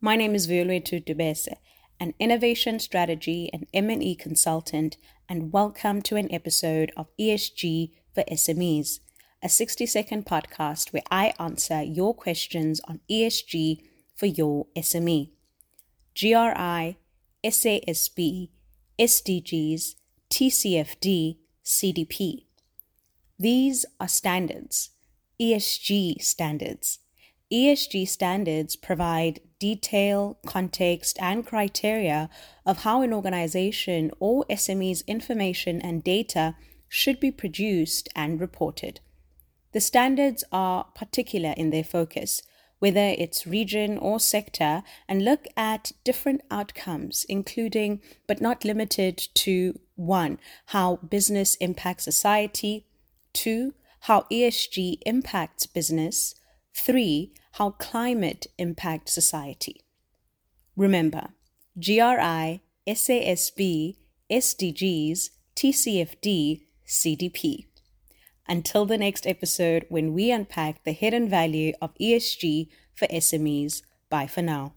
My name is Violeta Dubese, an innovation strategy and M&E consultant, and welcome to an episode of ESG for SMEs, a 60-second podcast where I answer your questions on ESG for your SME. GRI, SASB, SDGs, TCFD, CDP. These are standards, ESG standards. ESG standards provide detail, context, and criteria of how an organization or SME's information and data should be produced and reported. The standards are particular in their focus, whether it's region or sector, and look at different outcomes, including but not limited to 1. How business impacts society, 2. How ESG impacts business, 3. How climate impacts society. Remember, GRI, SASB, SDGs, TCFD, CDP. Until the next episode, when we unpack the hidden value of ESG for SMEs, bye for now.